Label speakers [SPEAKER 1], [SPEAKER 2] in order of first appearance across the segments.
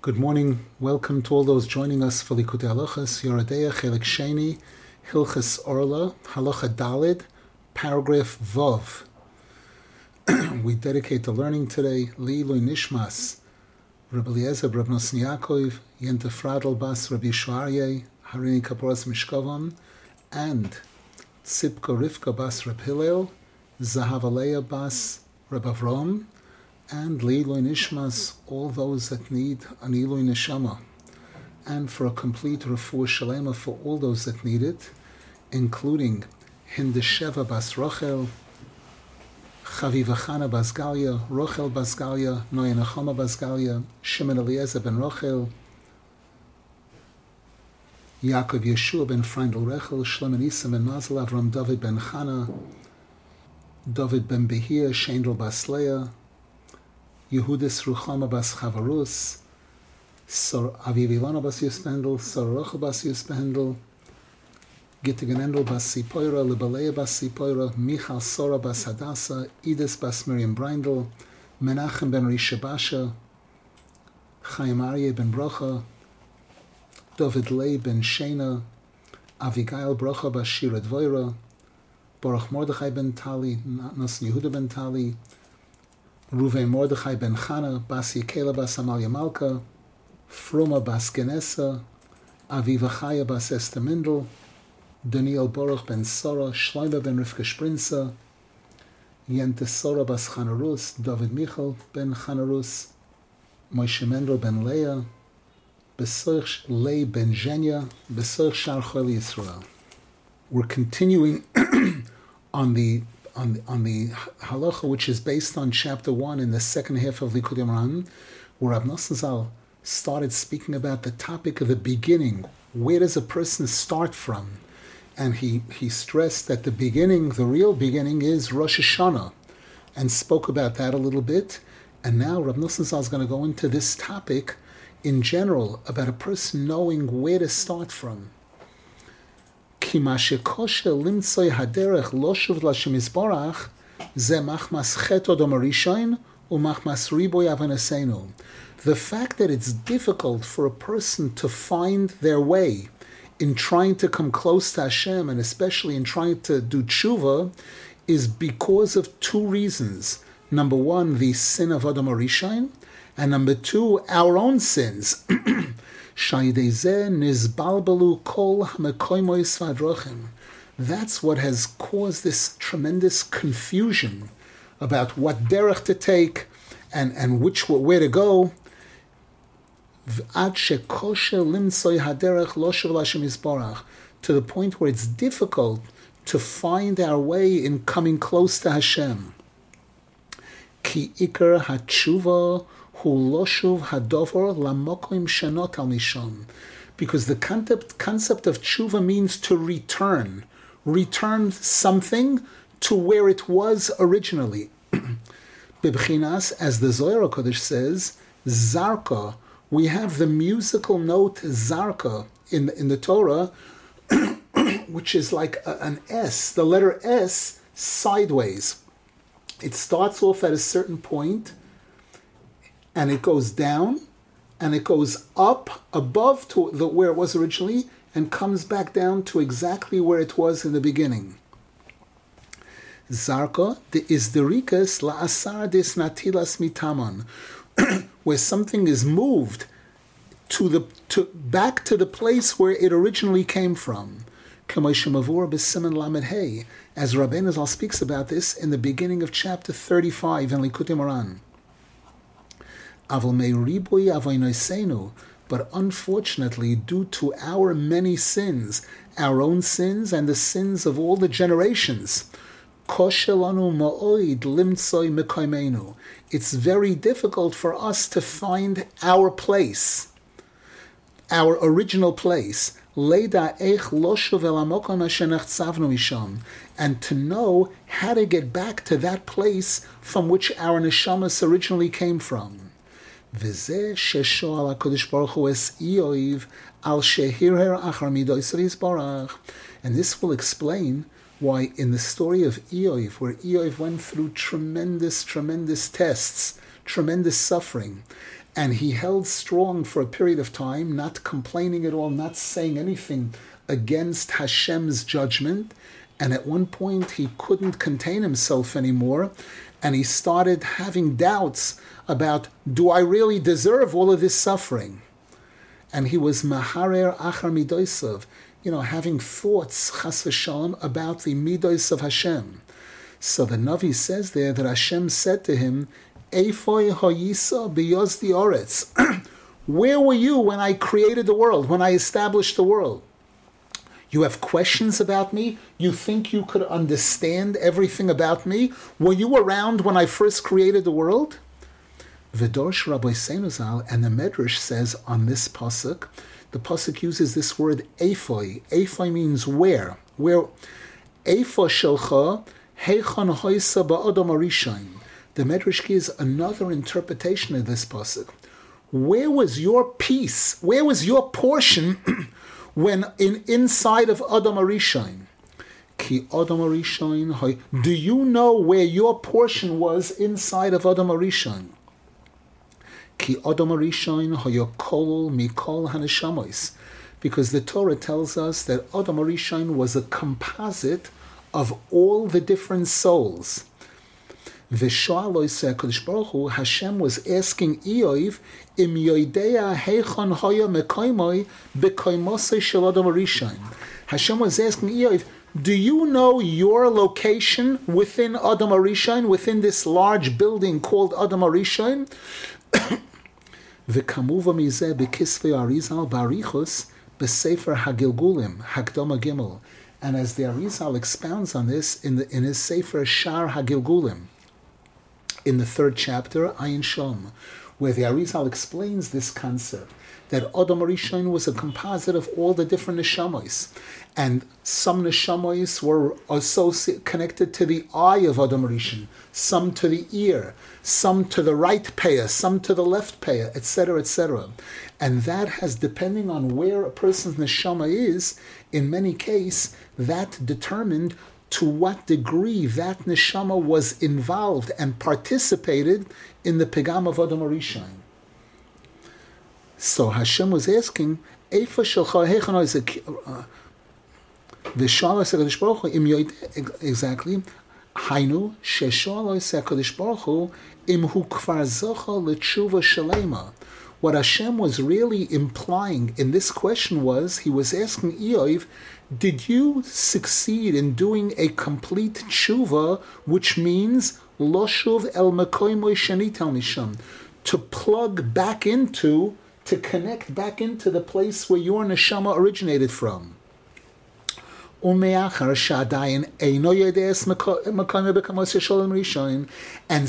[SPEAKER 1] Good morning. Welcome to all those joining us for Likutei Halachas, Yoradeya, Chelik Sheni, Hilchas Orla, Halacha Dalid, paragraph Vov. we dedicate the learning today, Li'ilui Nishmas, Rabbi Eliezer, Rabbi Nosson Yaakov, Yenta Fradel Bas, Rabbi Shuarye, Harini Kaporas Mishkovam, and Tzipka Rivka Bas Reb Hillel, Zahavaleya Bas Reb Avrom, and Leiloi Nishmas, all those that need an Eloi Neshama, and for a complete refuah shalema for all those that need it, including Hindesheva Bas Rochel, Chavivachana Bas Galia, Rochel Bas Galia, Noyanachama Bas Galia, Shimon Eliezer ben Rochel, Yaakov Yeshua ben Freindel Rechel, Shlomo Nisa ben Mazel, Avram David ben Chana, David ben Behir, Shendel Bas Leah, Yehudis Ruchama Bas Chavarus, Aviv Ilana Bas Yuspendel, Rochel Bas Yuspendel, Gittigenendel Bas Sipoira, Libaleya Bas Sipoira, Michal Sora Bas Hadassah, Edis Bas Miriam Brindel, Menachem ben Rishabasha, Chaim Aryeh ben Brocha, David Lei ben Shena, Avigail Brocha Bas Shira Dvoira, Baruch Mordechai ben Tali, Nosson Yehuda ben Tali, Ruven Mordechai ben Chana, Bas Yekela Bas Amalia Malka, Froma Bas Genesa, Aviva Chaya Bas Esther Mindel, Daniel Baruch ben Sora, Shlomo ben Rivka Sprinza, Yente Sora Bas Chanarus, David Michal ben Chanarus, Moshe Mendel ben Leah, Besoich Lei ben Zhenya, Besoich Shar Yisrael. We're continuing on the on the, on the halacha, which is based on chapter one in the second half of Likutei Moharan, where Rav Nosson Zal started speaking about the topic of the beginning. Where does a person start from? And he, he stressed that the beginning, the real beginning, is Rosh Hashanah, and spoke about that a little bit. And now Rav Nosson Zal is going to go into this topic in general about a person knowing where to start from. כי מה שקושר למצוא הדרך לא שוב לשם יסבורך, זה מחמס חטא אדם הראשון ומחמס ריבוי אבנסינו. The fact that it's difficult for a person to find their way in trying to come close to Hashem, and especially in trying to do tshuva, is because of two reasons. Number one, the sin of Adam Arishain, and number two, our own sins. That's what has caused this tremendous confusion about what derech to take and, and which where to go. To the point where it's difficult to find our way in coming close to Hashem. Ki ikar because the concept, concept of tshuva means to return, return something to where it was originally. Bibchinas, as the Zohar Kodesh says, Zarka, we have the musical note Zarka in, in the Torah, which is like a, an S, the letter S sideways. It starts off at a certain point and it goes down and it goes up above to the, where it was originally and comes back down to exactly where it was in the beginning. Zarka de isderikas la asar natilas mitamon, where something is moved to the to back to the place where it originally came from. As Rabbeinu speaks about this in the beginning of chapter 35 in Likutei Moharan. But unfortunately, due to our many sins, our own sins and the sins of all the generations, it's very difficult for us to find our place, our original place, and to know how to get back to that place from which our neshamas originally came from וזה ששואל הקדוש ברוך הוא אס איוב על שהרהר אחר מידויס יסברך. And this will explain why in the story of Eov, where Eov went through tremendous, tremendous tests, tremendous suffering, and he held strong for a period of time, not complaining at all, not saying anything against Hashem's judgment. And at one point, he couldn't contain himself anymore, and he started having doubts about do I really deserve all of this suffering? And he was maharer achar midoisav, you know, having thoughts chas v'shalom about the midos of Hashem. So the Navi says there that Hashem said to him, Eifoy hoyisa biyozdi oretz. Where were you when I created the world, when I established the world? You have questions about me? You think you could understand everything about me? Were you around when I first created the world? Vidorsh Rabbi Senuzal and the Medrash says on this pasuk, the pasuk uses this word ephoi. Ephoi means where. Where Ephoi shelcha heichon hoisa ba'odom arishain. The Medrash gives another interpretation of this pasuk. Where was your piece? Where was your portion when in inside of Adam Arishain? Ki Adam Arishain. Do you know where your portion was inside of Adam Arishain? Ki Adam Arishain hayakol mikol haneshamos. Because the Torah tells us that Adam Arishain was a composite of all the different souls. Hashem was asking Eov im yoidea heichon hoya mekoimoi bekoimose shel Adam Arishain. Hashem was asking Eov, do you know your location within Adam Arishain, within this large building called Adam Arishain? וכמובן מזה בכספי אריזל באריכוס בספר הגלגולים, הקדום הגימל. And as the Arizal expounds on this in, the, in his Sefer Shar Hagilgulim, in the third chapter, Ayin Shom, where the Arizal explains this concept that Adam Rishon was a composite of all the different neshamois, and some neshamois were associated connected to the eye of Adam Rishon, some to the ear, some to the right payer, some to the left payer, etc., etc. And that has, depending on where a person's neshama is, in many cases, that determined to what degree that neshama was involved and participated in the pegam of Adam Rishon. So Hashem was asking, Eifa shelcha hechana is uh, V'shal HaKadosh Baruch Hu im yoid exactly Hainu sheshal HaKadosh Baruch Hu im hu kvar zocha l'tshuva shalema. What Hashem was really implying in this question was he was asking Eov, did you succeed in doing a complete tshuva, which means loshuv el mekoimoy shenitel misham, to plug back into to connect back into the place where your neshama originated from. And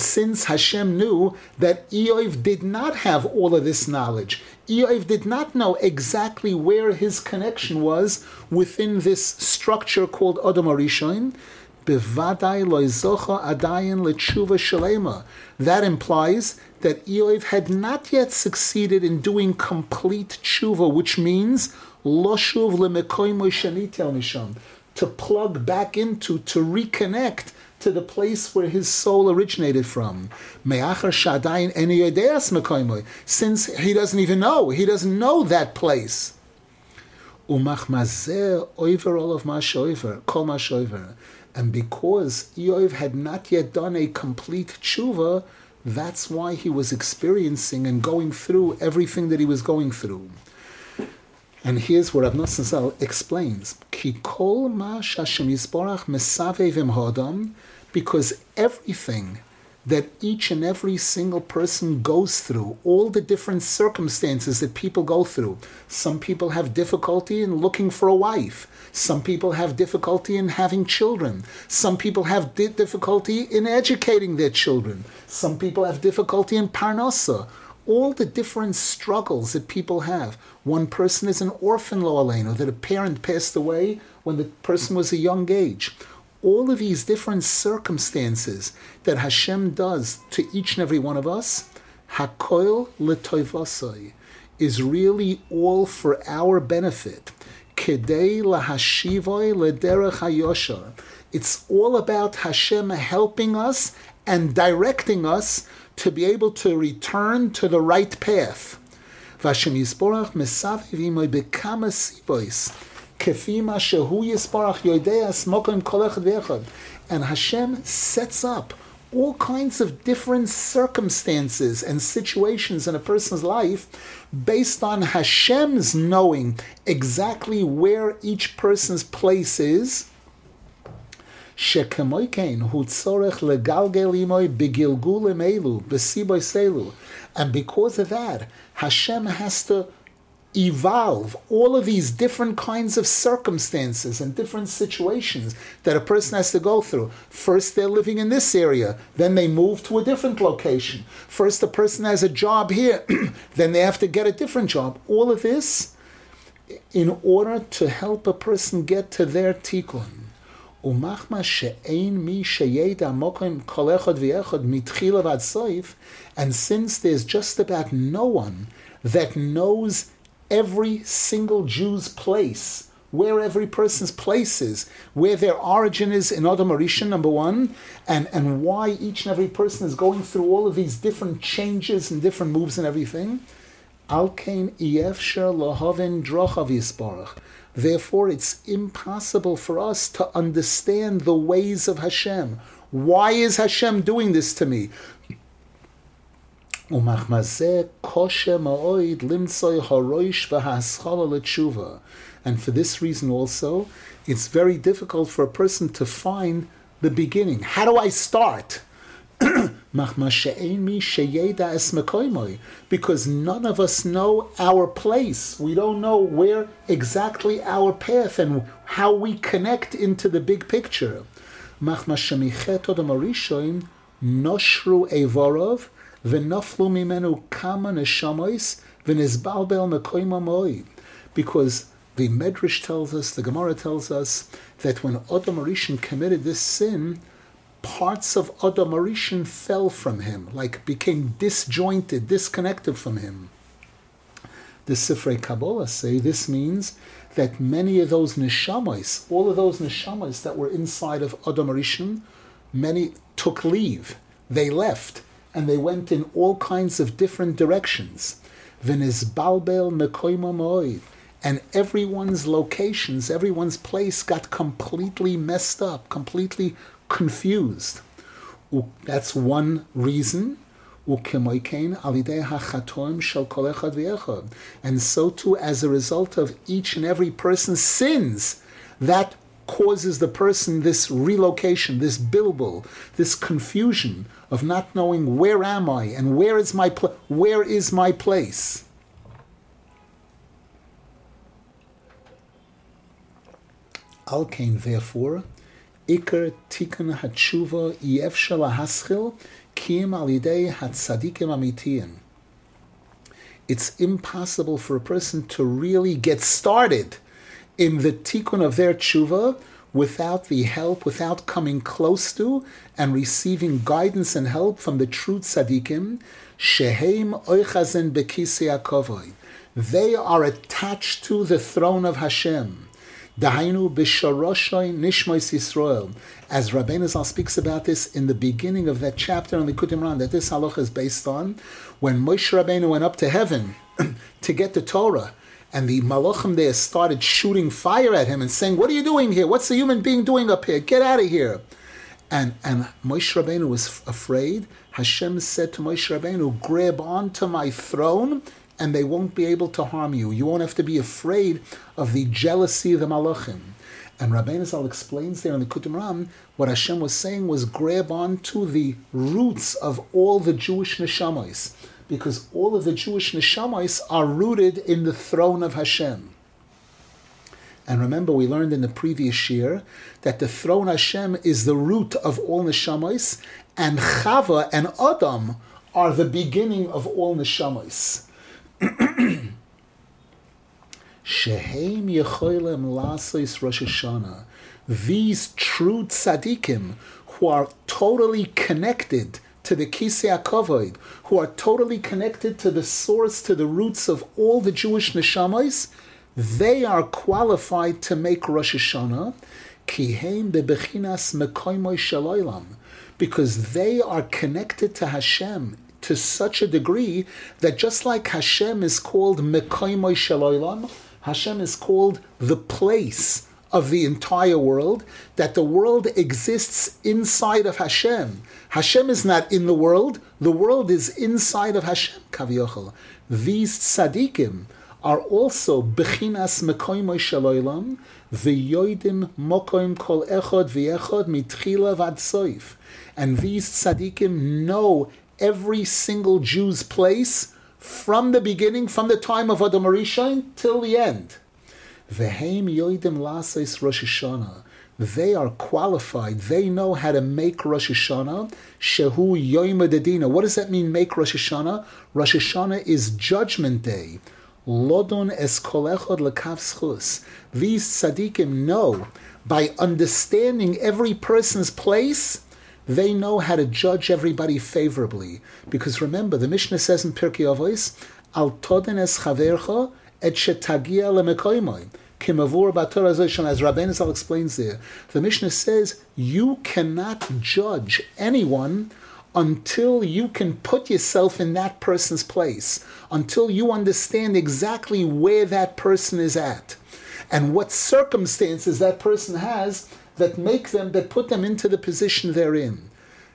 [SPEAKER 1] since Hashem knew that Eov did not have all of this knowledge, Eov did not know exactly where his connection was within this structure called Adam Arishain, that implies that Eov had not yet succeeded in doing complete tshuva, which means loshuv to plug back into, to reconnect to the place where his soul originated from. Since he doesn't even know, he doesn't know that place. And because Eov had not yet done a complete tshuva, that's why he was experiencing and going through everything that he was going through. And here's what Rav Nosson Zal explains: Ki kol ma because everything that each and every single person goes through, all the different circumstances that people go through. Some people have difficulty in looking for a wife. Some people have difficulty in having children. Some people have difficulty in educating their children. Some people have difficulty in parnasa. All the different struggles that people have. One person is an orphan, lo aleinu, that a parent passed away when the person was a young age all of these different circumstances that Hashem does to each and every one of us, Hakoil letoivasai, is really all for our benefit. Kedei lahashivoi lederech hayosha. It's all about Hashem helping us and directing us to be able to return to the right path. And Hashem sets up all kinds of different circumstances and situations in a person's life based on Hashem's knowing exactly where each person's place is. And because of that, Hashem has to evolve all of these different kinds of circumstances and different situations that a person has to go through. First, they're living in this area, then they move to a different location. First, the person has a job here, then they have to get a different job. All of this in order to help a person get to their tikkun. And since there's just about no one that knows every single Jew's place, where every person's place is, where their origin is in Adam Arishan, number one, and, and why each and every person is going through all of these different changes and different moves and everything. Alkein Iefsher Lahavin Drochav Therefore, it's impossible for us to understand the ways of Hashem. Why is Hashem doing this to me? And for this reason also, it's very difficult for a person to find the beginning. How do I start? Because none of us know our place. We don't know where exactly our path and how we connect into the big picture. Because the Medrash tells us, the Gemara tells us, that when Adam Arishan committed this sin, parts of Adam Arishan fell from him, like became disjointed, disconnected from him. The Sifrei Kabbalah say this means that many of those neshamas, all of those neshamas that were inside of Adam Arishan, many took leave. They left and they went in all kinds of different directions. And everyone's locations, everyone's place got completely messed up, completely confused. That's one reason. And so too, as a result of each and every person's sins, that causes the person this relocation, this bilbil, this confusion of not knowing where am I and where is my pl- where is my place. Alkain, therefore, Iker Tikkun Hatshuva Yefshel Haschil Kim Alidei Hatzadikim Amitian. It's impossible for a person to really get started in the tikkun of their tshuva without the help, without coming close to and receiving guidance and help from the true tzaddikim, shehem oichazen bekisei They are attached to the throne of Hashem. Dahainu b'sharoshay nishmois Yisrael. As Rabbeinu Zal speaks about this in the beginning of that chapter on the Kutim that this halacha is based on, when Moshe Rabbeinu went up to heaven to get the Torah, and the malachim there started shooting fire at him and saying, "What are you doing here? What's the human being doing up here? Get out of here!" And and Moshe Rabbeinu was afraid. Hashem said to Moshe Rabbeinu, "Grab onto my throne." And they won't be able to harm you. You won't have to be afraid of the jealousy of the malachim. And Rabbeinu Zal explains there in the Kutim Ram what Hashem was saying was grab onto the roots of all the Jewish neshamas because all of the Jewish neshamas are rooted in the throne of Hashem. And remember, we learned in the previous year that the throne Hashem is the root of all neshamas, and Chava and Adam are the beginning of all neshamas. Shehem Lasis Rosh Hashanah. These true tzaddikim who are totally connected to the Kisei HaKavod, who are totally connected to the source, to the roots of all the Jewish neshamas, they are qualified to make Rosh Hashanah, kiheim bebechinas mekoimoy because they are connected to Hashem to such a degree that just like Hashem is called Mekoimoy Shaloilam, Hashem is called the place of the entire world, that the world exists inside of Hashem. Hashem is not in the world, the world is inside of Hashem, Kaviochel. These tzaddikim are also Bechinas Mekoimoy Shaloilam, V'yoidim Mokoim Kol Echod V'echod Mitchila Vad Soif. And these tzaddikim know every single Jew's place from the beginning, from the time of Adam Rishon till the end. Vehem yoidim lases Rosh Hashanah. They are qualified. They know how to make Rosh Hashanah. Shehu yoim dedina. What does that mean? Make Rosh Hashanah. Rosh Hashanah is Judgment Day. Lodon es kolechod lekav These tzaddikim know by understanding every person's place they know how to judge everybody favorably. Because remember, the Mishnah says in Pirkei Avos, Al toden es chavercha et shetagia lemekoimoy. Kimavur as Rabbeinu Zal explains there. The Mishnah says, you cannot judge anyone until you can put yourself in that person's place, until you understand exactly where that person is at and what circumstances that person has that make them, that put them into the position they're in.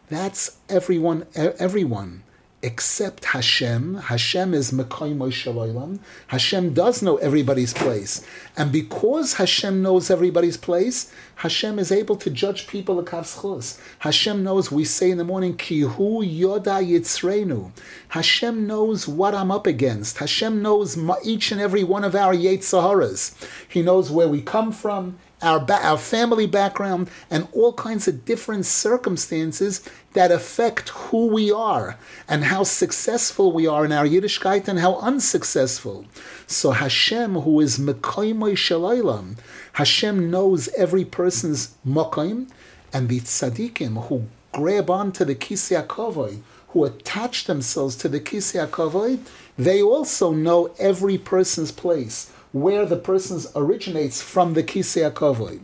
[SPEAKER 1] That's everyone, everyone except Hashem. Hashem is Mekoy Shaloilam. Hashem does know everybody's place. And because Hashem knows everybody's place, Hashem is able to judge people akavschus. Hashem knows, we say in the morning, Kihu Yoda Yitzreinu. Hashem knows what I'm up against. Hashem knows each and every one of our Yetzaharas. He knows where we come from our, ba- our family background, and all kinds of different circumstances that affect who we are and how successful we are in our Yiddishkeit and how unsuccessful. So Hashem, who is Mekoimoy Shalaylam, Hashem knows every person's Mokoim, and the tzaddikim who grab onto the Kisei HaKavod, who attach themselves to the Kisei HaKavod, they also know every person's place where the person originates from the Kisei HaKavod.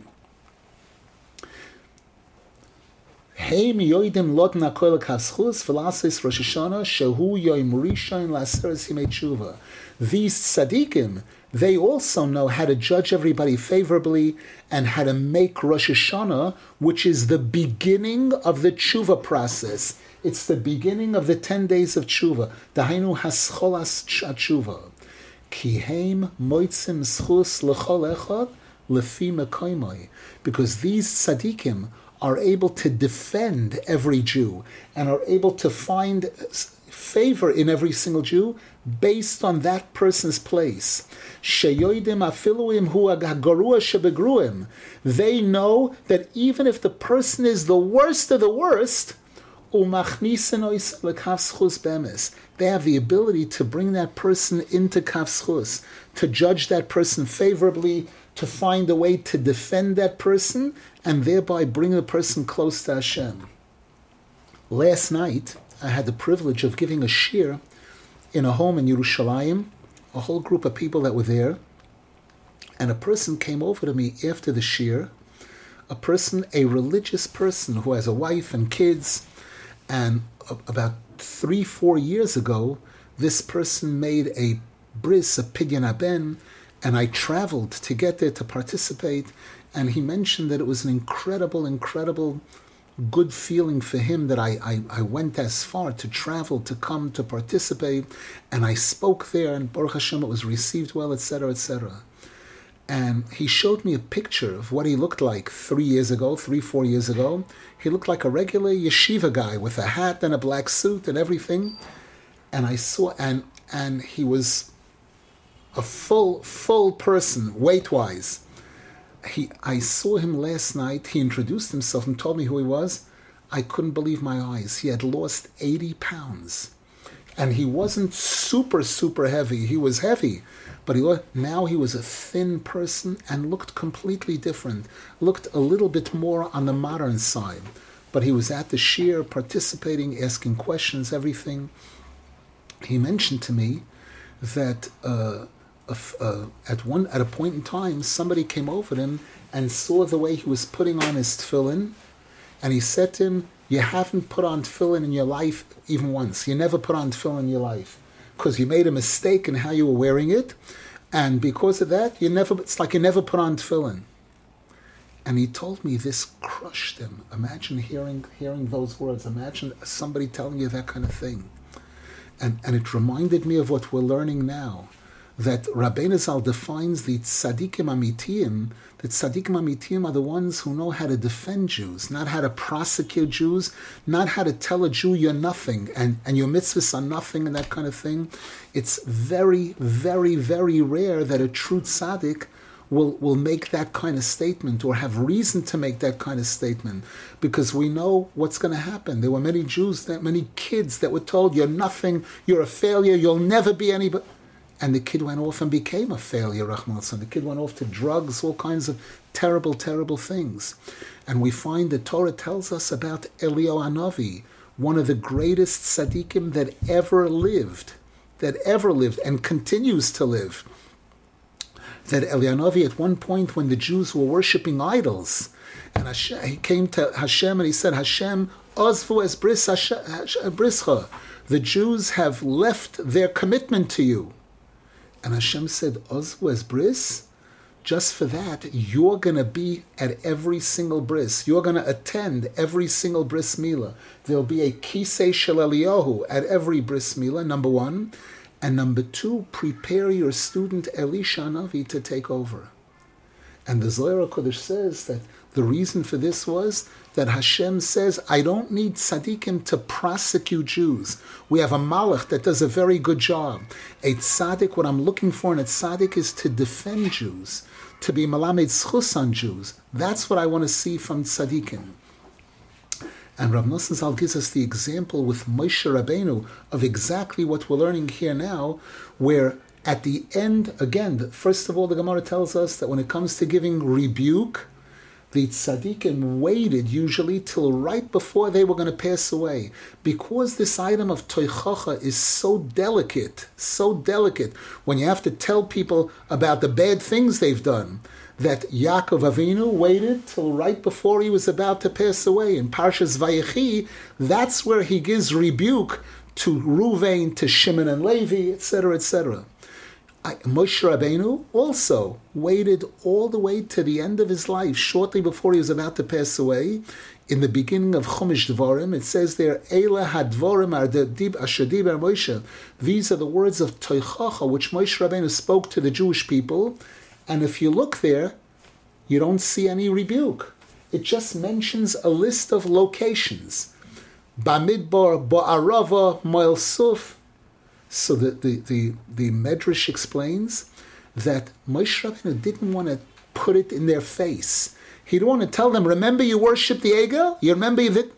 [SPEAKER 1] These tzaddikim, they also know how to judge everybody favorably and how to make Rosh Hashanah, which is the beginning of the tshuva process. It's the beginning of the ten days of tshuva. Dahainu hascholas tshuva. Because these tzaddikim are able to defend every Jew and are able to find favor in every single Jew based on that person's place. They know that even if the person is the worst of the worst, they have the ability to bring that person into kafschus, to judge that person favorably, to find a way to defend that person, and thereby bring the person close to Hashem. Last night, I had the privilege of giving a shir in a home in Yerushalayim, a whole group of people that were there, and a person came over to me after the shir, a person, a religious person who has a wife and kids, and about three, four years ago, this person made a bris, a pidyon aben, and I traveled to get there to participate. And he mentioned that it was an incredible, incredible good feeling for him that I, I, I, went as far to travel, to come, to participate, and I spoke there, and Baruch Hashem, it was received well, etc., etc and he showed me a picture of what he looked like three years ago, three, four years ago. He looked like a regular yeshiva guy with a hat and a black suit and everything. And I saw, and and he was a full, full person, weight wise. He, I saw him last night. He introduced himself and told me who he was. I couldn't believe my eyes. He had lost 80 pounds. And he wasn't super, super heavy. He was heavy, but he now he was a thin person and looked completely different. Looked a little bit more on the modern side, but he was at the shir, participating, asking questions, everything. He mentioned to me that uh, uh, at one at a point in time, somebody came over to him and saw the way he was putting on his tefillin, and he said to him, you haven't put on tefillin in your life even once. You never put on tefillin in your life because you made a mistake in how you were wearing it, and because of that, you never. It's like you never put on tefillin. And he told me this crushed him. Imagine hearing hearing those words. Imagine somebody telling you that kind of thing. And and it reminded me of what we're learning now that Rabbeinu Zal defines the tzaddikim amitiyim, that tzaddikim amitiyim are the ones who know how to defend Jews, not how to prosecute Jews, not how to tell a Jew you're nothing and, and your mitzvahs are nothing and that kind of thing. It's very, very, very rare that a true tzaddik will, will make that kind of statement or have reason to make that kind of statement because we know what's going to happen. There were many Jews, that many kids that were told, You're nothing, you're a failure, you'll never be anybody and the kid went off and became a failure, Rahman The kid went off to drugs, all kinds of terrible, terrible things. And we find the Torah tells us about Elio Anavi, one of the greatest tzaddikim that ever lived, that ever lived and continues to live. That Elianavi, at one point when the Jews were worshipping idols, and Hashem, he came to Hashem and he said, Hashem, Ozvu es bris brischa. The Jews have left their commitment to you. And Hashem said, Ozwu as bris, just for that, you're going to be at every single bris. You're going to attend every single bris mila. There'll be a kisei shel Eliyahu at every bris mila, number one. And number two, prepare your student Elisha Navi to take over. And the Zohar Kodesh says that the reason for this was that Hashem says, I don't need tzaddikim to prosecute Jews. We have a malach that does a very good job. A tzaddik, what I'm looking for in a tzaddik is to defend Jews, to be malamed schus on Jews. That's what I want to see from tzaddikim. And Rav Nosson Zal gives us the example with Moshe Rabbeinu of exactly what we're learning here now, where at the end, again, first of all, the Gemara tells us that when it comes to giving rebuke, the tzaddikim waited usually till right before they were going to pass away. Because this item of toichacha is so delicate, so delicate, when you have to tell people about the bad things they've done, that Yaakov Avinu waited till right before he was about to pass away. In Parshas Vayechi, that's where he gives rebuke to Ruvain, to Shimon and Levi, etc., etc. Moshe Rabbeinu also waited all the way to the end of his life, shortly before he was about to pass away. In the beginning of Chumash Dvarim, it says there, Eila hadvorim ardib ashadib Moshe. These are the words of Toichacha, which Moshe Rabbeinu spoke to the Jewish people. And if you look there, you don't see any rebuke. It just mentions a list of locations. Bamidbar, Ba'arava, Moel Suf, so the, the, the, the Medrash explains that Moshe Rabbeinu didn't want to put it in their face. He didn't want to tell them, remember you worship the Egel? You remember that?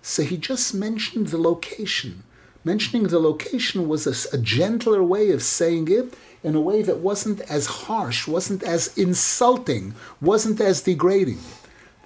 [SPEAKER 1] So he just mentioned the location. Mentioning the location was a, a gentler way of saying it in a way that wasn't as harsh, wasn't as insulting, wasn't as degrading.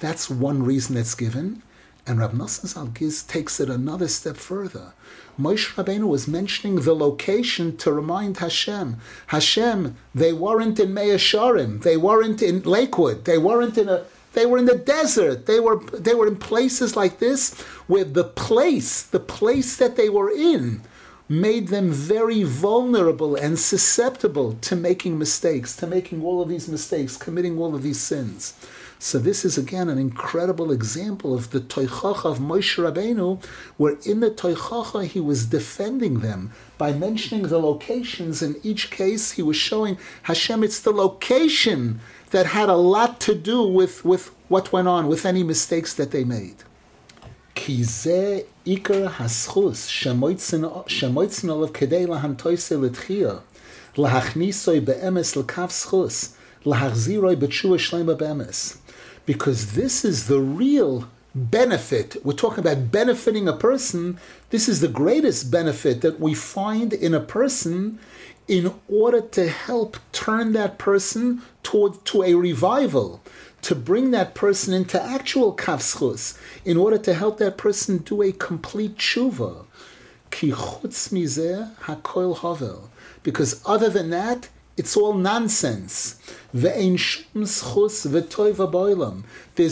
[SPEAKER 1] That's one reason it's given. And Rav Nosson Zal takes it another step further. Moshe Rabbeinu was mentioning the location to remind Hashem, Hashem, they weren't in Mea Shearim, they weren't in Lakewood, they weren't in a they were in the desert. They were they were in places like this where the place, the place that they were in, made them very vulnerable and susceptible to making mistakes, to making all of these mistakes, committing all of these sins. So this is again an incredible example of the Toichacha of Moshe Rabbeinu, where in the Toichacha he was defending them by mentioning the locations. In each case, he was showing Hashem it's the location that had a lot to do with, with what went on, with any mistakes that they made because this is the real benefit. We're talking about benefiting a person. This is the greatest benefit that we find in a person in order to help turn that person toward to a revival, to bring that person into actual kafschus, in order to help that person do a complete tshuva. Ki chutz mizeh hakoil havel. Because other than that, it's all nonsense. There's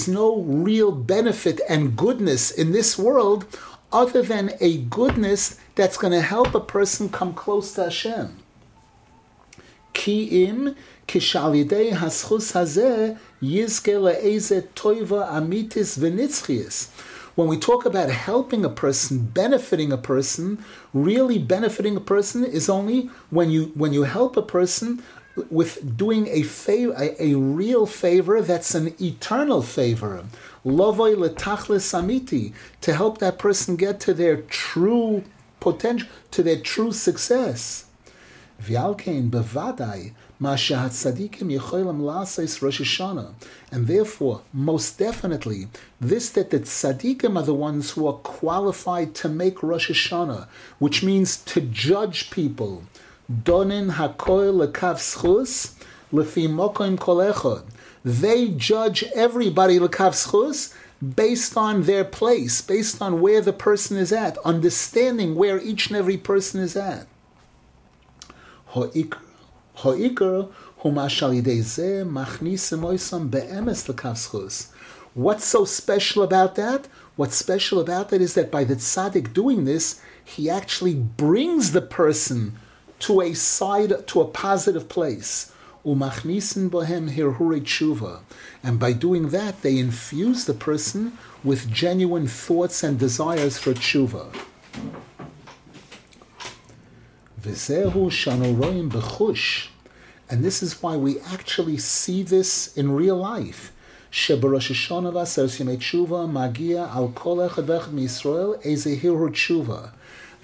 [SPEAKER 1] no real benefit and goodness in this world other than a goodness that's going to help a person come close to Hashem. Ki im haschus hazeh yizke amitis. When we talk about helping a person, benefiting a person, really benefiting a person is only when you when you help a person with doing a favor, a, a real favor that's an eternal favor. Lovoi letachlis samiti to help that person get to their true potential, to their true success. V'alkein bevadai. And therefore, most definitely, this that the tzaddikim are the ones who are qualified to make Rosh Hashanah, which means to judge people. Donin hakoil lekav lefi mokoim kol They judge everybody lekav based on their place, based on where the person is at, understanding where each and every person is at. What's so special about that? What's special about that is that by the tzaddik doing this, he actually brings the person to a side, to a positive place. And by doing that, they infuse the person with genuine thoughts and desires for tshuva. V'zehu shanu bechush. And this is why we actually see this in real life. שבראש השונה ועשרת ימי תשובה מגיע על כל אחד ואחד מישראל איזה הרהור תשובה.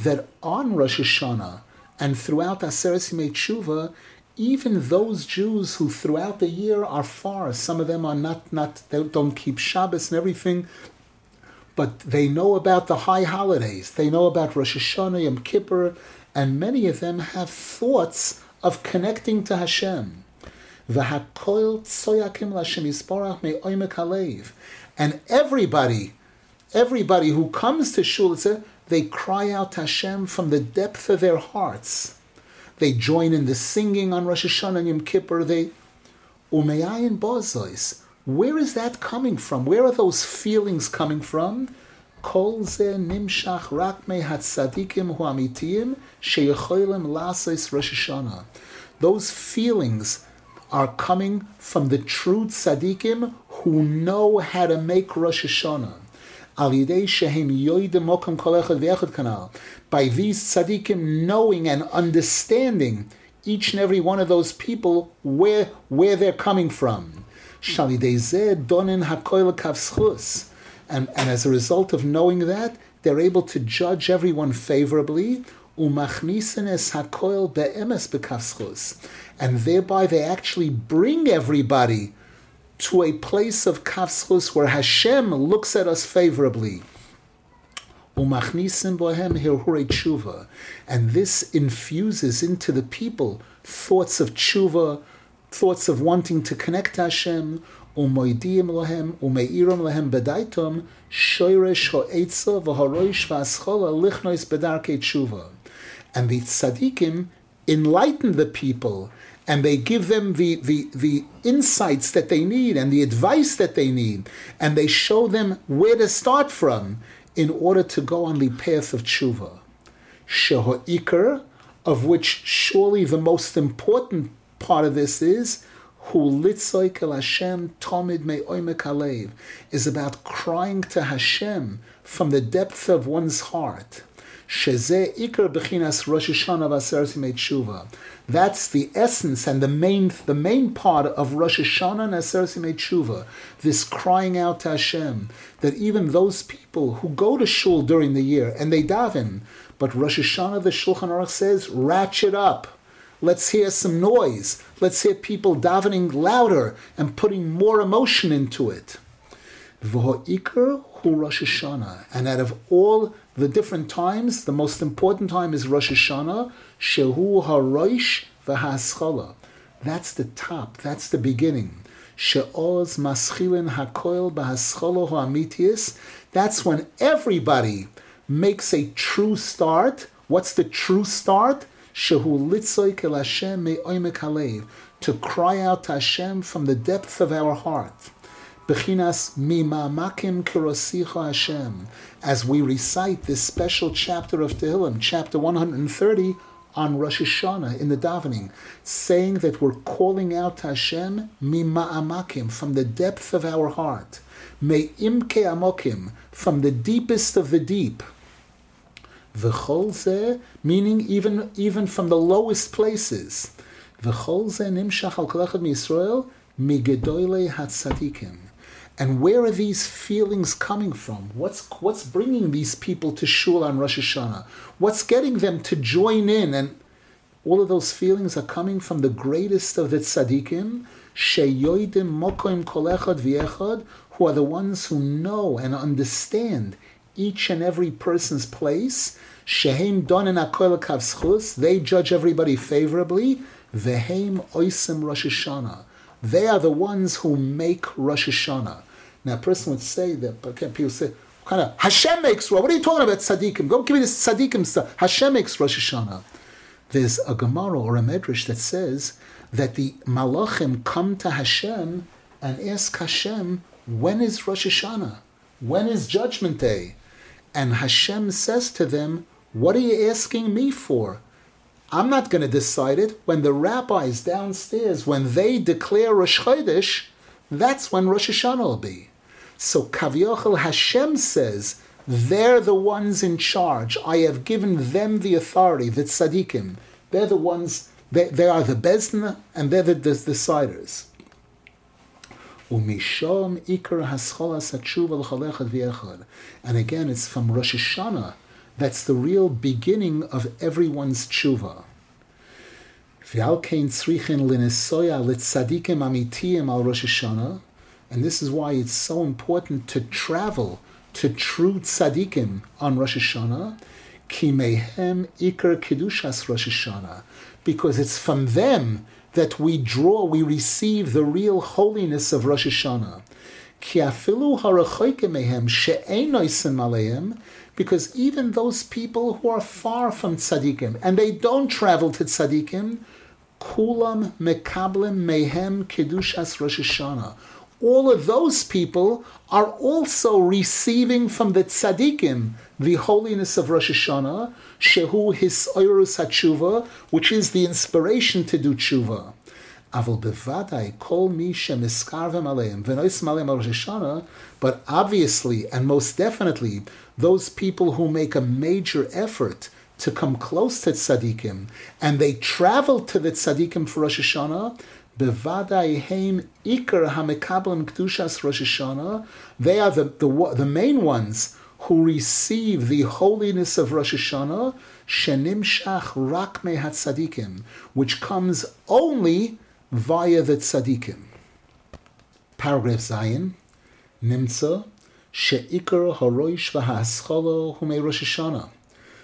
[SPEAKER 1] That on Rosh Hashanah and throughout Aseret Yimei Tshuva, even those Jews who throughout the year are far, some of them are not, not they don't keep Shabbos and everything, but they know about the high holidays. They know about Rosh Hashanah, Yom Kippur, and many of them have thoughts of connecting to Hashem. And everybody, everybody who comes to shul, they cry out to Hashem from the depth of their hearts. They join in the singing on Rosh Hashanah and Yom Kippur. They umeyayin bozois. Where is that coming from? Where are those feelings coming from? Those feelings are coming from the true tzadikim who know how to make Rosh Hashanah. By these tzaddikim knowing and understanding each and every one of those people where where they're coming from. And, and as a result of knowing that, they're able to judge everyone favorably. And thereby they actually bring everybody to a place of kafschus where Hashem looks at us favorably. And this infuses into the people thoughts of tshuva, thoughts of wanting to connect to Hashem, umoidim lahem umeirim lahem bedaitum shoyresh ho'etza v'haroish v'aschola lichnois bedarkei tshuva. And the tzaddikim enlighten the people and they give them the, the, the insights that they need and the advice that they need, and they show them where to start from in order to go on the path of tshuva. Sheho'ikr, of which surely the most important part of this is El Hashem tomid me alev is about crying to Hashem from the depth of one's heart. Sheze ikar bechinas Rosh Hashanah v'aseret tshuva. That's the essence and the main the main part of Rosh Hashanah and Aseret tshuva. This crying out to Hashem that even those people who go to shul during the year and they daven, but Rosh Hashanah the Shulchan Aruch says ratchet up Let's hear some noise. Let's hear people davening louder and putting more emotion into it. Hu Rosh Hashanah. And out of all the different times, the most important time is Rosh Hashanah. Shehu ha'roish v'ha'aschala. That's the top. That's the beginning. She'oz maschilin hakoil b'haschala ha'amitius. That's when everybody makes a true start. What's the true start? Shehu to cry out to Hashem from the depth of our heart. Bechinas mimamakim kirosicha Hashem, as we recite this special chapter of Tehillim, chapter 130, on Rosh Hashanah in the davening, saying that we're calling out to Hashem from the depth of our heart, me'imke amokim, from the deepest of the deep. V'chol meaning even, even from the lowest places. V'chol nimshach al kolechad Yisrael migedoyle hatzadikim. And where are these feelings coming from? What's what's bringing these people to shul on Rosh Hashanah? What's getting them to join in? And all of those feelings are coming from the greatest of the tzaddikim, sheyoidim mokoim kolechad v'echad, who are the ones who know and understand each and every person's place. Shehem don and akol They judge everybody favorably. Vehem oisim Rosh Hashanah. They are the ones who make Rosh Hashanah. Now, a person would say that, but people say, kind of, Hashem makes What are you talking about, tzaddikim? Go give me this tzaddikim stuff. Hashem makes Rosh Hashanah. There's a Gemara or a Medrash that says that the Malachim come to Hashem and ask Hashem, when is Rosh Hashanah? When is Judgment Day? And Hashem says to them, what are you asking me for? I'm not going to decide it. When the rabbis downstairs, when they declare Rosh Chodesh, that's when Rosh Hashanah will be. So Kaviochel Hashem says, they're the ones in charge. I have given them the authority, the tzaddikim. They're the ones, they, they are the bezna, and they're the, the deciders. Umishom v'echad. And again, it's from Rosh Hashanah. That's the real beginning of everyone's tshuva. And this is why it's so important to travel to true tzaddikim on Rosh Rosh Hashanah. Because it's from them that we draw, we receive the real holiness of Rosh Hashanah. Because even those people who are far from tzaddikim and they don't travel to tzaddikim, kulam mekablim mehem kedushas Rosh Hashanah all of those people are also receiving from the tzaddikim the holiness of Rosh Hashanah, shehu his oirus hatshuva, which is the inspiration to do tshuva. Aval bevadai kol mi shemiskarvem aleim v'nois aleim Rosh Hashanah, but obviously and most definitely those people who make a major effort to come close to tzaddikim and they travel to the tzaddikim for Rosh Hashanah, Bevadai heim ikar hamekablim kdushas Rosh Hashanah. They are the, the, the main ones who receive the holiness of Rosh Hashanah, shenimshach rak tzadikim, which comes only via the tzadikim. Paragraph Zayin, Nimtza, she'ikar haroish v'hascholo humei Rosh Hashanah.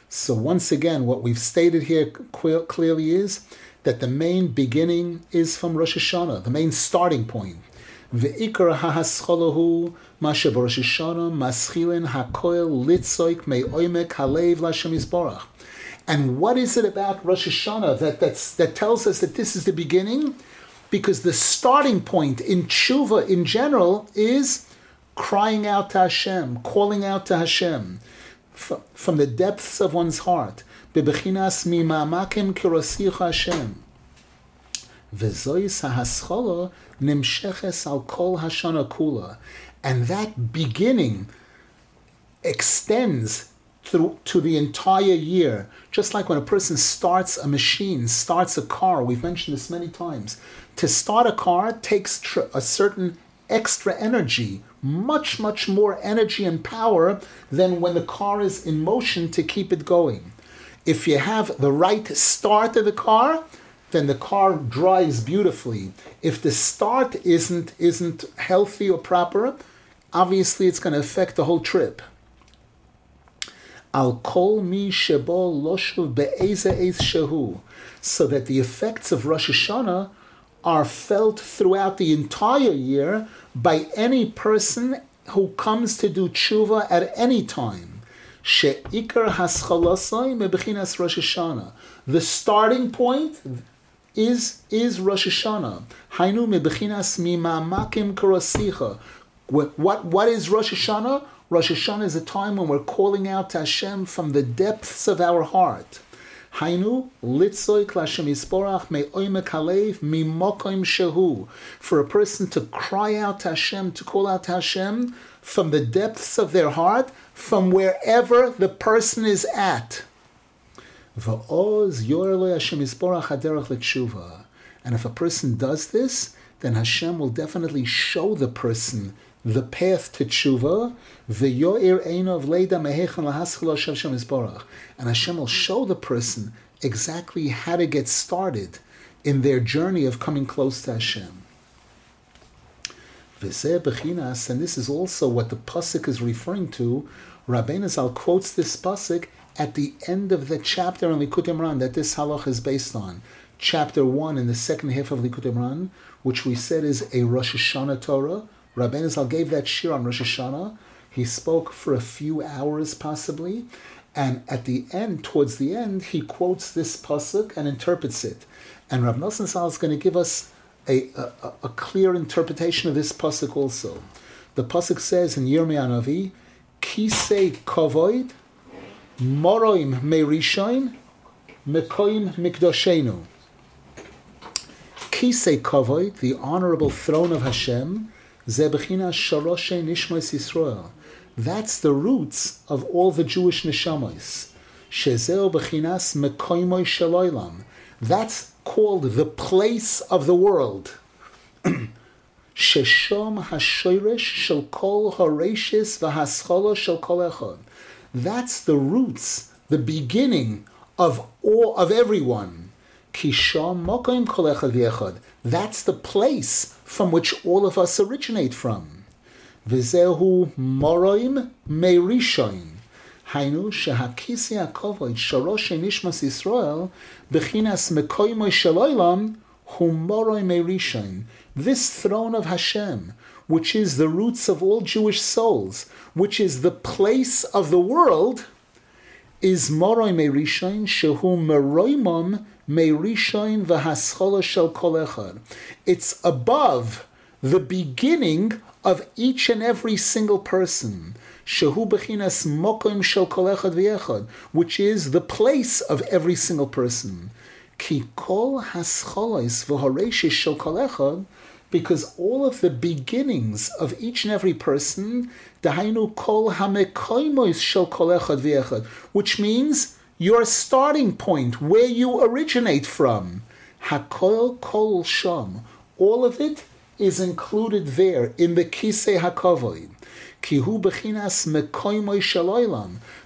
[SPEAKER 1] So once again, what we've stated here clearly is that the main beginning is from Rosh Hashanah, the main starting point. Ve'ikar ha'hascholohu mashe b'Rosh Hashanah maschilin hakoil litzoik me'oimek halev l'Hashem Yisborach. And what is it about Rosh Hashanah that, that tells us that this is the beginning? Because the starting point in tshuva in general is crying out to Hashem, calling out to Hashem from, from the depths of one's heart. Hashem. And that beginning extends through to the entire year. Just like when a person starts a machine, starts a car, we've mentioned this many times. To start a car takes tr- a certain extra energy, much, much more energy and power than when the car is in motion to keep it going. If you have the right start of the car, then the car drives beautifully. If the start isn't isn't healthy or proper, obviously it's going to affect the whole trip. Al kol mi shebo loshuv be'eze shehu, so that the effects of Rosh Hashanah are felt throughout the entire year by any person who comes to do tshuva at any time. She'ikar haschalasai mebechinas Rosh Hashanah. The starting point is is Rosh Hashanah. Hainu mebechinas mimamakim karasicha. What, what, is Rosh Hashanah? Rosh Hashanah is a time when we're calling out to Hashem from the depths of our heart. Hainu litzoy klashem isporach me'oimek halev mimokoim shehu. For a person to cry out to Hashem, to call out to Hashem from the depths of their heart, from wherever the person is at. And if a person does this, then Hashem will definitely show the person the path to tshuva, and Hashem will show the person exactly how to get started in their journey of coming close to Hashem. and this is also what the pasuk is referring to. Rabbeinu Zal quotes this pasuk at the end of the chapter in Likutei Moharan that this halach is based on. Chapter one in the second half of Likutei Moharan, which we said is a Rosh Hashanah Torah, Rabbeinu Zal gave that shir on Rosh Hashanah. He spoke for a few hours, possibly, and at the end, towards the end, he quotes this pasuk and interprets it. And Rav Nosson Zal is going to give us a, a, a, clear interpretation of this pasuk also. The pasuk says in Yirmiyah Navi, "Kisei kovoid, moroim merishain, mekoim mikdoshenu." Kisei kovoid, the honorable throne of Hashem, Zebechina Sharoshe Nishmos Yisrael. That's the roots of all the Jewish neshamos. Shezeo Bechinas Mekoimoy Shaloilam. That's called the place of the world. Sheshom Hashoresh Shel Kol Horeshis V'Hascholo Shel Kol Echad. That's the roots, the beginning of all of everyone. That's the place from which all of us originate from. Vizehu moroim merishoin. Hainu shehakisi hakovod shorosh nishmas Yisrael bechinas mekoimoy sheloilam hu moroim merishoin. This throne of Hashem, which is the roots of all Jewish souls, which is the place of the world, is moroi merishoin shehu meroimom merishoin v'haschola shel kol echad. It's above the beginning of each and every single person. Shehu bechinas mokim shel kol echad v'yechad, which is the place of every single person. Ki kol hascholos v'horeshish shel kol echad, because all of the beginnings of each and every person, which means your starting point, where you originate from. Hakol kol sham. All of it is included there in the Kisei HaKavoid. Kihu bechinas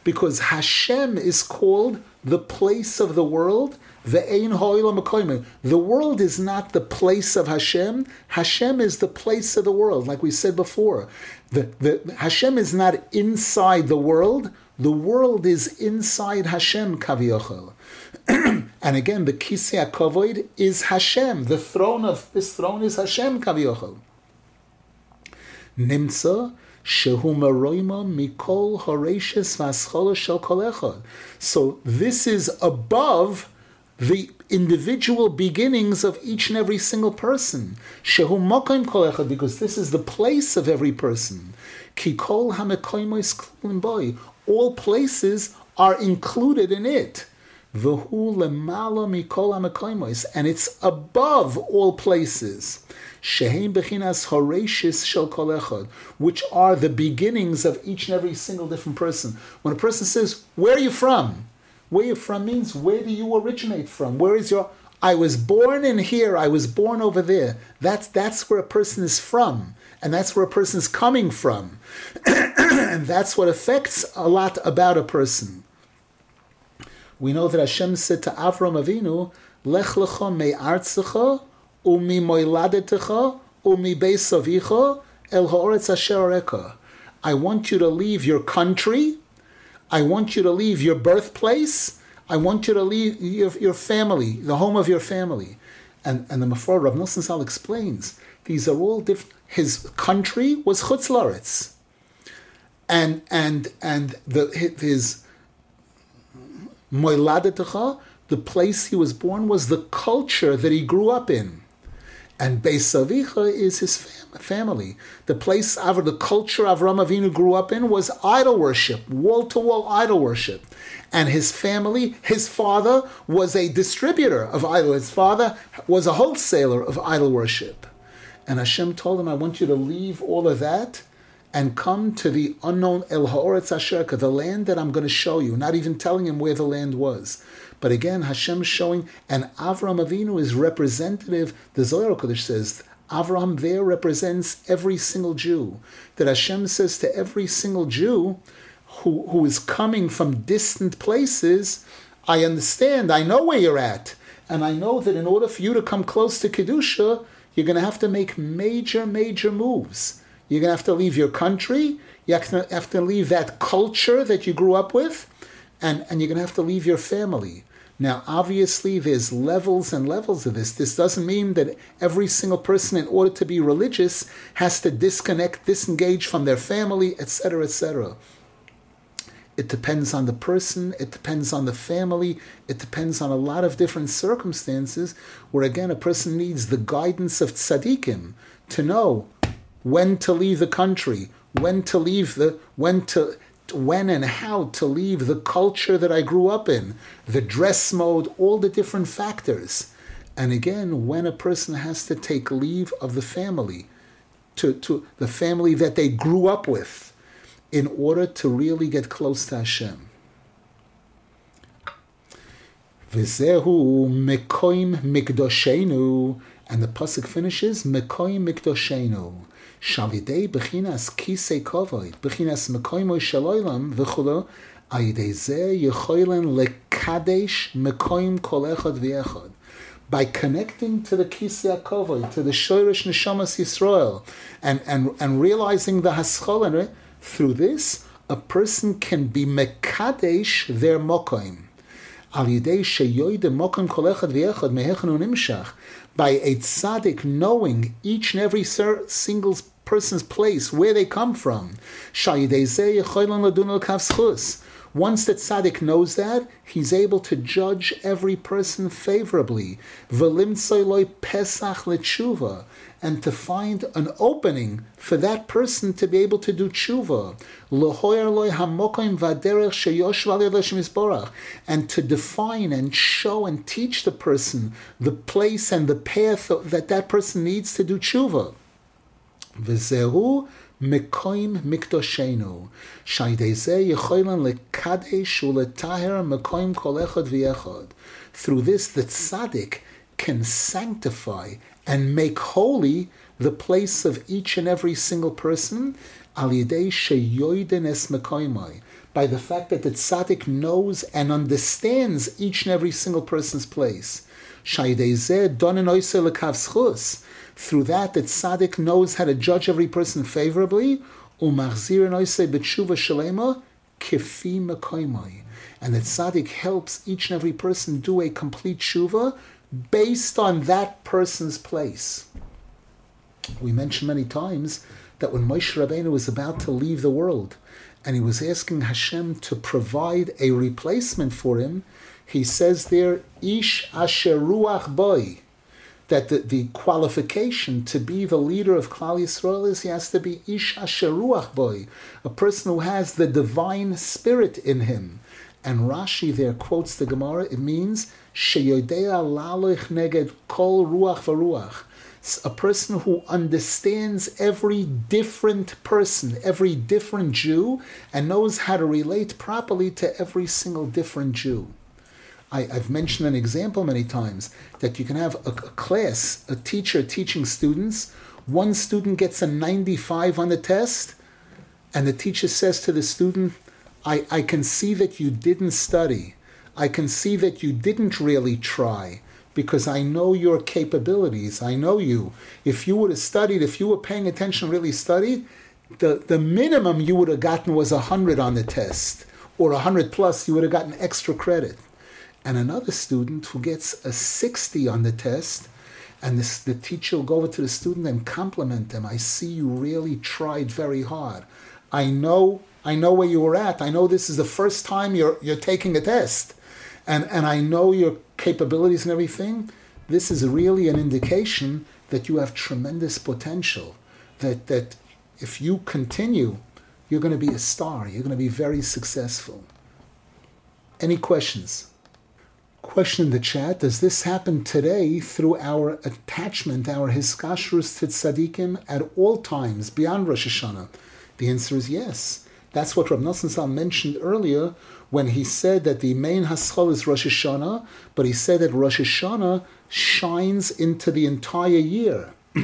[SPEAKER 1] because Hashem is called the place of the world. The world is not the place of Hashem. Hashem is the place of the world, like we said before. The, the, Hashem is not inside the world. The world is inside Hashem, Kaviyachol. and again, the Kisei HaKavoid is Hashem. The throne of this throne is Hashem, Kaviyachol. Nimtza mikol So this is above the individual beginnings of each and every single person. Shehu mokim kol because this is the place of every person. Ki kol hamekoimois boy. All places are included in it. And it's above all places. Shehem bechinas shel which are the beginnings of each and every single different person. When a person says, "Where are you from?" Where you're from means where do you originate from? Where is your I was born in here, I was born over there. That's that's where a person is from, and that's where a person is coming from. and that's what affects a lot about a person we know that Hashem said to Avram Avinu, Lech lecha me artzecha, umi moiladetecha, umi beisavicha, el ha'oretz asher. I want you to leave your country. I want you to leave your birthplace. I want you to leave your, your family, the home of your family. And, and the Mafar Rav Nosson Zal explains, these are all different. His country was Chutz and and and the his moiladetecha, the place he was born was the culture that he grew up in. And Beis Avicha is his fam- family. The place, the culture Avram Avinu grew up in was idol worship, wall to wall idol worship. And his family, his father was a distributor of idol. His father was a wholesaler of idol worship. And Hashem told him, I want you to leave all of that and come to the unknown El Ha'oretz Asherka, the land that I'm going to show you, not even telling him where the land was. But again, Hashem is showing, and Avram Avinu is representative, the Zohar Kodesh says, Avram there represents every single Jew. That Hashem says to every single Jew who, who is coming from distant places, I understand, I know where you're at. And I know that in order for you to come close to Kedusha, you're going to have to make major, major moves. You're going to have to leave your country. You have to, have to leave that culture that you grew up with. And, and you're going to have to leave your family. Now, obviously, there's levels and levels of this. This doesn't mean that every single person, in order to be religious, has to disconnect, disengage from their family, etc., etc. It depends on the person, it depends on the family, it depends on a lot of different circumstances where, again, a person needs the guidance of tzaddikim to know when to leave the country, when to leave the, when to, when and how to leave the culture that I grew up in, the dress mode, all the different factors. And again, when a person has to take leave of the family, to, to the family that they grew up with, in order to really get close to Hashem. Vizehu mekoim mikdoshenu, and the pasuk finishes mekoim mikdoshenu. Shalidei bechinas kisei kovoid, bechinas mekoimo shaloilam v'chulo, ayidei yechoilen lekadesh mekoim kol echad. By connecting to the kisei kovoid, to the shoirish neshamas Yisrael, and, and, and realizing the haschol, through this, a person can be mekadesh their mokoim. Al yidei sheyoide mokoim kol echad v'echad mehechanu nimshach, by a tzaddik knowing each and every single person's place, where they come from. Once the tzaddik knows that, he's able to judge every person favorably And to find an opening for that person to be able to do tshuva. And to define and show and teach the person the place and the path that that person needs to do tshuva. וזהו מקוים מקדושנו, שעל זה יכולים לקדש ולטהר מקוים כל אחד ואחד. Through this, the tzaddik can sanctify and make holy the place of each and every single person by the fact that the tzaddik knows and understands each and every single person's place. Through that, the tzaddik knows how to judge every person favorably. And the tzaddik helps each and every person do a complete tshuva based on that person's place. We mentioned many times that when Moshe Rabbeinu was about to leave the world and he was asking Hashem to provide a replacement for him, he says there, Ish asher ruach boy that the, the qualification to be the leader of Klal Yisrael is he has to be Ish Asher Ruach Boy, a person who has the divine spirit in him. And Rashi there quotes the Gemara, it means Neged Kol Ruach Varuach. A person who understands every different person, every different Jew, and knows how to relate properly to every single different Jew. I, have mentioned an example many times that you can have a, a, class, a teacher teaching students. One student gets a 95 on the test, and the teacher says to the student, I, I can see that you didn't study. I can see that you didn't really try because I know your capabilities. I know you. If you would have studied, if you were paying attention, really studied, the, the minimum you would have gotten was 100 on the test, or 100 plus, you would have gotten extra credit and another student who gets a 60 on the test, and this, the teacher will go over to the student and compliment them. I see you really tried very hard. I know, I know where you were at. I know this is the first time you're you're taking a test, and and I know your capabilities and everything. This is really an indication that you have tremendous potential. That that if you continue, you're going to be a star. You're going to be very successful. Any questions? Question in the chat: Does this happen today through our attachment, our hiskashrus to tzaddikim at all times beyond Rosh Hashanah? The answer is yes. That's what Rav Nosson Zal mentioned earlier when he said that the main haschol is Rosh Hashanah, but he said that Rosh Hashanah shines into the entire year.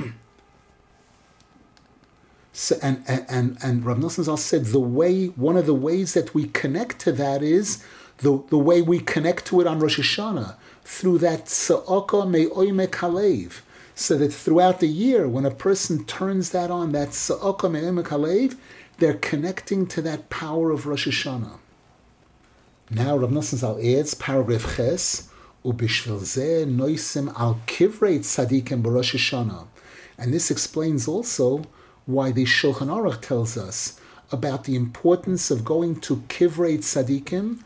[SPEAKER 1] so, and, and, and Rav Nosson Zal said the way, one of the ways that we connect to that is the, the way we connect to it on Rosh Hashanah, through that Sa'aka Me'oime Kalev. So that throughout the year, when a person turns that on, that Sa'aka Me'oime Kalev, they're connecting to that power of Rosh Hashanah. Now Rav Nosson Zal adds paragraph Ches, Ubishvil Zeh Noisim Al Kivrei Tzadikim Barosh Hashanah. And this explains also why the Shulchan Aruch tells us about the importance of going to Kivrei Tzadikim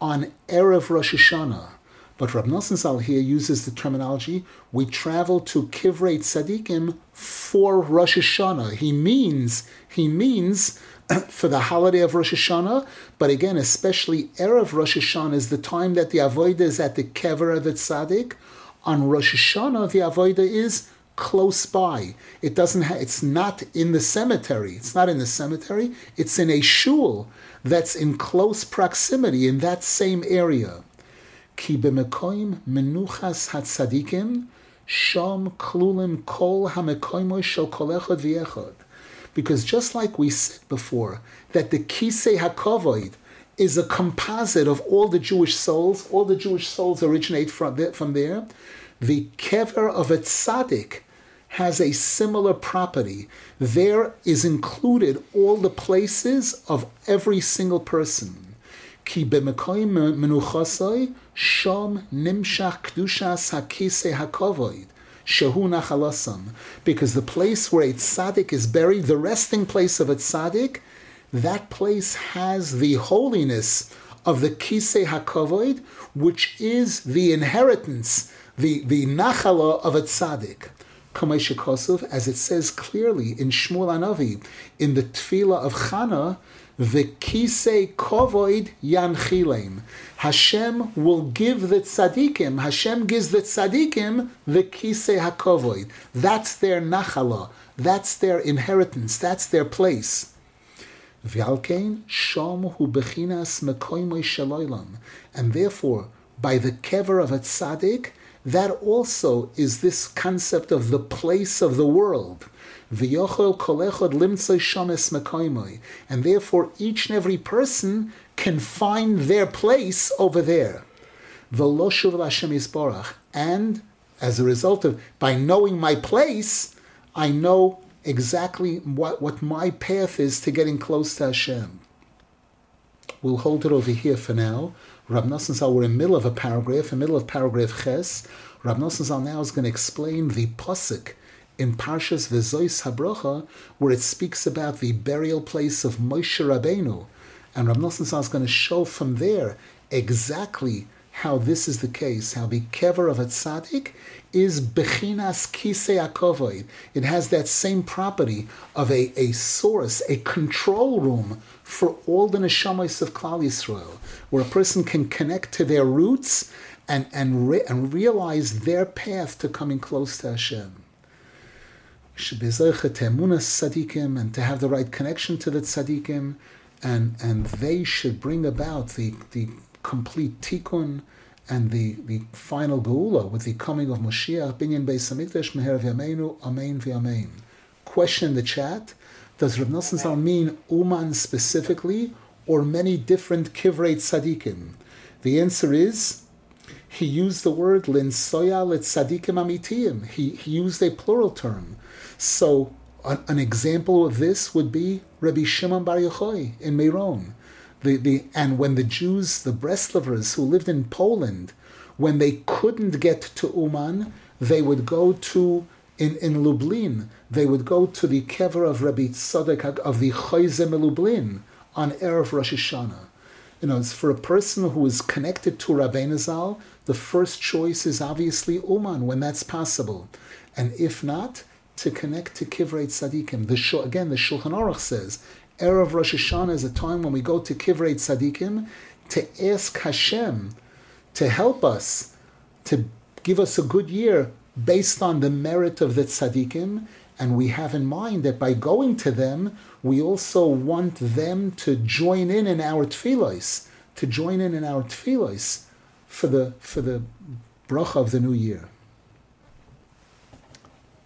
[SPEAKER 1] on Erev Rosh Hashanah. But Rab Nosson Zal here uses the terminology, we travel to Kivrei Tzadikim for Rosh Hashanah. He means, he means for the holiday of Rosh Hashanah, but again, especially Erev Rosh Hashanah is the time that the Avodah is at the Kever of the Tzadik. On Rosh Hashanah, the Avodah is close by. It doesn't. Ha- it's not in the cemetery. It's not in the cemetery. It's in a shul that's in close proximity in that same area. Ki b'mekoim menuchas hatzadikim sham klulim kol hamekoimoy shel kol echad. Because just like we said before, that the kisei hakovoid is a composite of all the Jewish souls. All the Jewish souls originate from there. From there. The kever of a tzaddik has a similar property. There is included all the places of every single person. Ki sham nimshach kdushas hakise hakovoid. Shehu Nachalasam. Because the place where a tzaddik is buried, the resting place of a tzaddik, that place has the holiness of the Kisei HaKavoid, which is the inheritance, the, the Nachala of a tzaddik. Kosov, as it says clearly in Shmuel Anavi, in the Tefillah of Chana, the kisei kovoid yanchilem. Hashem will give the tzaddikim. Hashem gives the tzaddikim the kisei hakovoid. That's their nachala. That's their inheritance. That's their place. V'alkein shom hu bechinas mekoimoy. And therefore, by the kever of a tzaddik, that also is this concept of the place of the world. And therefore, each and every person can find their place over there. And as a result of, by knowing my place, I know exactly what, what my path is to getting close to Hashem. We'll hold it over here for now. Rab Nosson Zal, we're in the middle of a paragraph, in the middle of paragraph Ches. Rab Nosson Zal now is going to explain the posik in Parshas Vezois Habrocha, where it speaks about the burial place of Moshe Rabbeinu. And Rab Nosson is going to show from there exactly how this is the case, how the kever of a tzaddik is bechinas kisei akovoid. It has that same property of a, a source, a control room for all the neshamas of Klal Yisrael, where a person can connect to their roots and, and, re, and realize their path to coming close to Hashem. And to have the right connection to the tzaddikim, and, and they should bring about the, the complete tikkun and the, the final geula with the coming of Moshiach, binyan beis hamikdash meher v'yameinu, amen v'yamein. Question in the chat, does Rav Nosson Zal mean Uman specifically, or many different kivrei tzaddikim? The answer is, he used the word linsoya tzaddikim amitiyim. He, he used a plural term. So an, an, example of this would be Rabbi Shimon Bar Yochai in Meron. The, the, and when the Jews, the Breslovers who lived in Poland, when they couldn't get to Uman, they would go to, in, in Lublin, they would go to the kever of Rabbi Tzadok of the Choizem Lublin on Erev Rosh Hashanah. You know, it's for a person who is connected to Rabbeinu Zal, the first choice is obviously Uman when that's possible. And if not, to connect to Kivrei Tzadikim. The, again, the Shulchan Aruch says, Erev Rosh Hashanah is a time when we go to Kivrei Tzadikim to ask Hashem to help us, to give us a good year based on the merit of the Tzadikim. And we have in mind that by going to them, we also want them to join in in our tefillos, to join in in our tefillos for the for the bracha of the new year.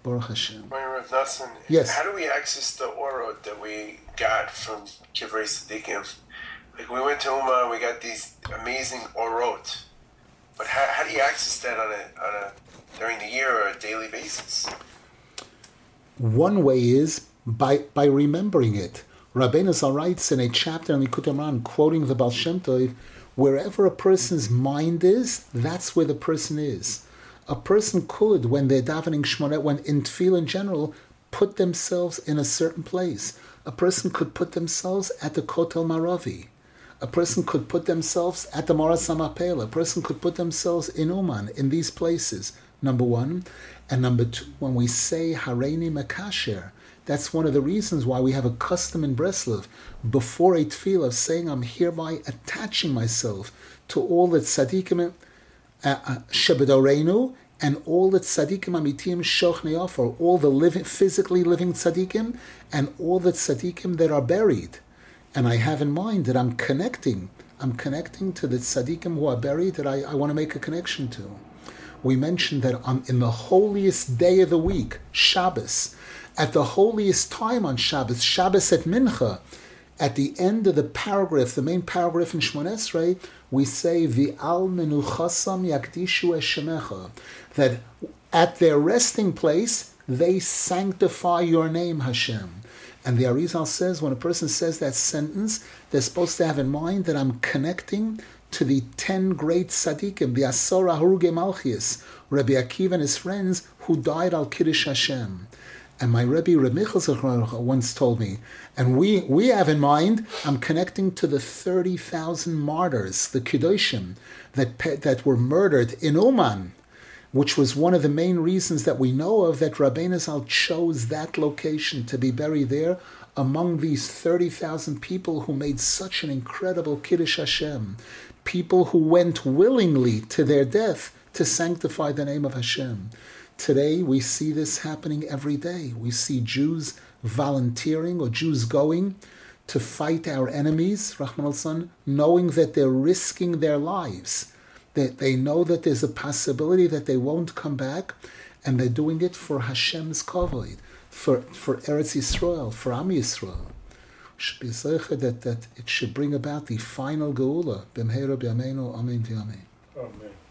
[SPEAKER 1] Baruch Hashem.
[SPEAKER 2] yes. How do we access the Orot that we got from Kivrei Tzadikim? Like we went to Uman, and we got these amazing orot, but how, how do you access that on a on a during the year or a daily basis?
[SPEAKER 1] One way is by, by remembering it. Rabbeinu Zal writes in a chapter in Likutei Moharan, quoting the Baal Shem Tov, wherever a person's mind is, that's where the person is. A person could, when they're davening Shmonet, when in Tefillah in general, put themselves in a certain place. A person could put themselves at the Kotel Maravi. A person could put themselves at the Moras Hamapel. A person could put themselves in Uman, in these places, number one. And number two, when we say Hareini Makasher, that's one of the reasons why we have a custom in Breslov before a tefillah saying, I'm hereby attaching myself to all that tzaddikim shebedorenu and all the tzaddikim amitim shochne offer, all the living, physically living tzaddikim and all the tzaddikim that are buried. And I have in mind that I'm connecting, I'm connecting to the tzaddikim who are buried that I, I want to make a connection to. We mentioned that on, in the holiest day of the week, Shabbos, at the holiest time on Shabbos, Shabbos at Mincha, at the end of the paragraph, the main paragraph in Shemon Esrei, we say V'al menuchasam yakdishu eshemecha, that at their resting place they sanctify your name, Hashem. And the Arizal says when a person says that sentence, they're supposed to have in mind that I'm connecting to the ten great tzaddikim, the Asora Haruge Malchias, Rabbi Akiva and his friends who died al Kiddush Hashem. And my Rebbe Reb Michal once told me, and we, we have in mind, I'm connecting to the 30,000 martyrs, the Kedoshim, that, that were murdered in Uman, which was one of the main reasons that we know of that Rabbeinu Zal chose that location to be buried there among these 30,000 people who made such an incredible Kiddush Hashem, people who went willingly to their death to sanctify the name of Hashem. Today, we see this happening every day. We see Jews volunteering or Jews going to fight our enemies, Rahman al knowing that they're risking their lives. That they know that there's a possibility that they won't come back, and they're doing it for Hashem's kavod, for, for Eretz Yisrael, for Am Yisrael. Should be that, that it should bring about the final geula. B'mheira b'yameinu, amen v'yamein. Amen.